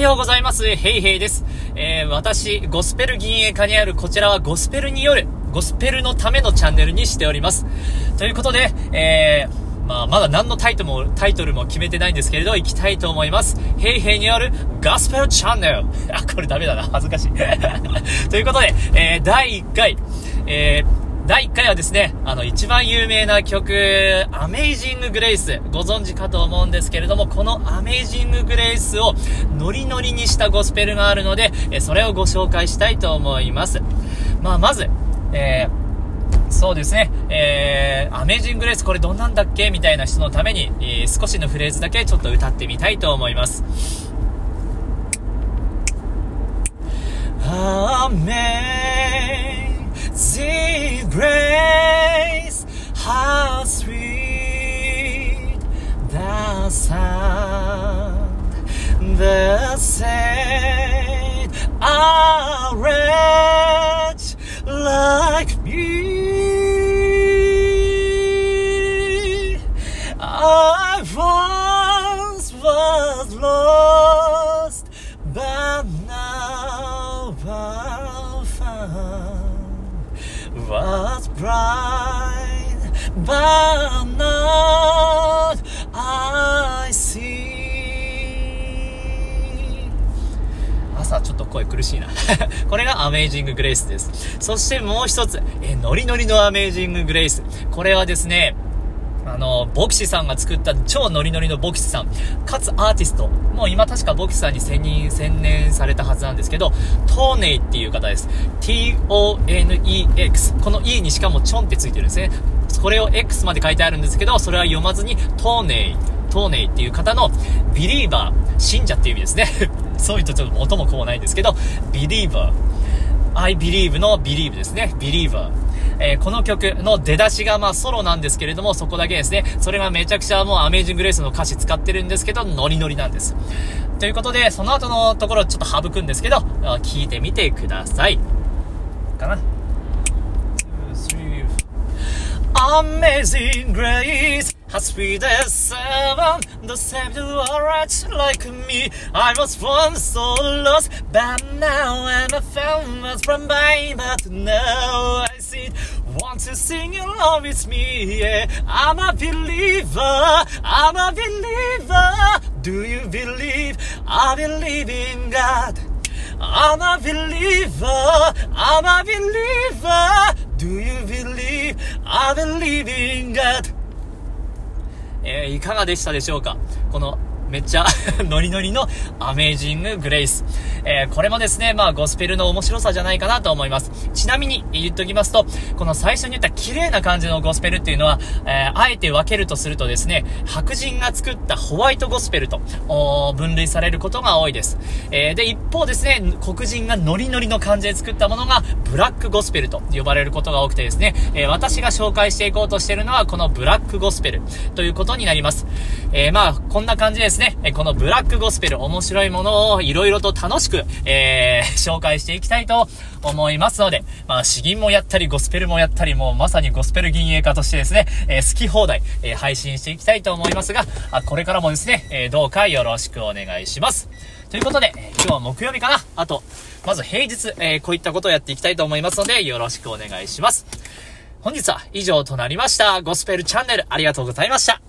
はようございます。ヘイヘイです。えー、私、ゴスペル銀営家にあるこちらはゴスペルによる、ゴスペルのためのチャンネルにしております。ということで、えー、まあ、まだ何のタイトルも、タイトルも決めてないんですけれど、行きたいと思います。ヘイヘイによるゴスペルチャンネル。あ、これダメだな。恥ずかしい。ということで、えー、第1回、えー、第1回はですね、あの、一番有名な曲、アメイジング・グレイス、ご存知かと思うんですけれども、このアメイジング・グレイスをノリノリにしたゴスペルがあるので、えそれをご紹介したいと思います。まあ、まず、えー、そうですね、えー、アメイジング・レイスこれどんなんだっけ？みたいな人のために、えー、少しのフレーズだけちょっと歌ってみたいと思います。アメ the saint, a wretch like me. I once was lost, but now I'm found was bright, but ちょっと声苦しいな これがアメージンググレイスです。そしてもう一つ、え、ノリノリのアメージンググレイス。これはですね、あの、ボクシさんが作った超ノリノリのボクシさん、かつアーティスト、もう今確かボクシさんに専任、専念されたはずなんですけど、トーネイっていう方です。t-o-n-e-x。この e にしかもチョンってついてるんですね。これを x まで書いてあるんですけど、それは読まずにトーネイ、トーネイっていう方のビリーバー、信者っていう意味ですね。そういうとちょっと元も子もないんですけど、ビリーバー。I believe の believe ですね。believer。えー、この曲の出だしがまあソロなんですけれども、そこだけですね。それがめちゃくちゃもうアメージングレースの歌詞使ってるんですけど、ノリノリなんです。ということで、その後のところちょっと省くんですけど、聞いてみてください。かな。Amazing Grace has freed the seven, the same to a wretch like me. I was once so lost, but now I'm a found from by, but now I see Want to sing along with me, yeah. I'm a believer, I'm a believer. Do you believe? I believe in God. I'm a believer, I'm a believer. Do you believe? I believe in God. えー、いかがでしたでしょうか？このめっちゃ ノリノリのアメージンググレイス。えー、これもですね、まあゴスペルの面白さじゃないかなと思います。ちなみに言っときますと、この最初に言った綺麗な感じのゴスペルっていうのは、えー、あえて分けるとするとですね、白人が作ったホワイトゴスペルと分類されることが多いです。えー、で、一方ですね、黒人がノリノリの感じで作ったものがブラックゴスペルと呼ばれることが多くてですね、え私が紹介していこうとしているのはこのブラックゴスペルということになります。えまあ、こんな感じですね、このブラックゴスペル面白いものをいろいろと楽しく、えー、紹介していきたいと思いますので、まあ、詩吟もやったり、ゴスペルもやったり、もうまさにゴスペル銀営家としてですね、えー、好き放題、えー、配信していきたいと思いますが、あこれからもですね、え、どうかよろしくお願いします。ということで、今日は木曜日かなあと、まず平日、えこういったことをやっていきたいと思いますので、よろしくお願いします。本日は以上となりました。ゴスペルチャンネルありがとうございました。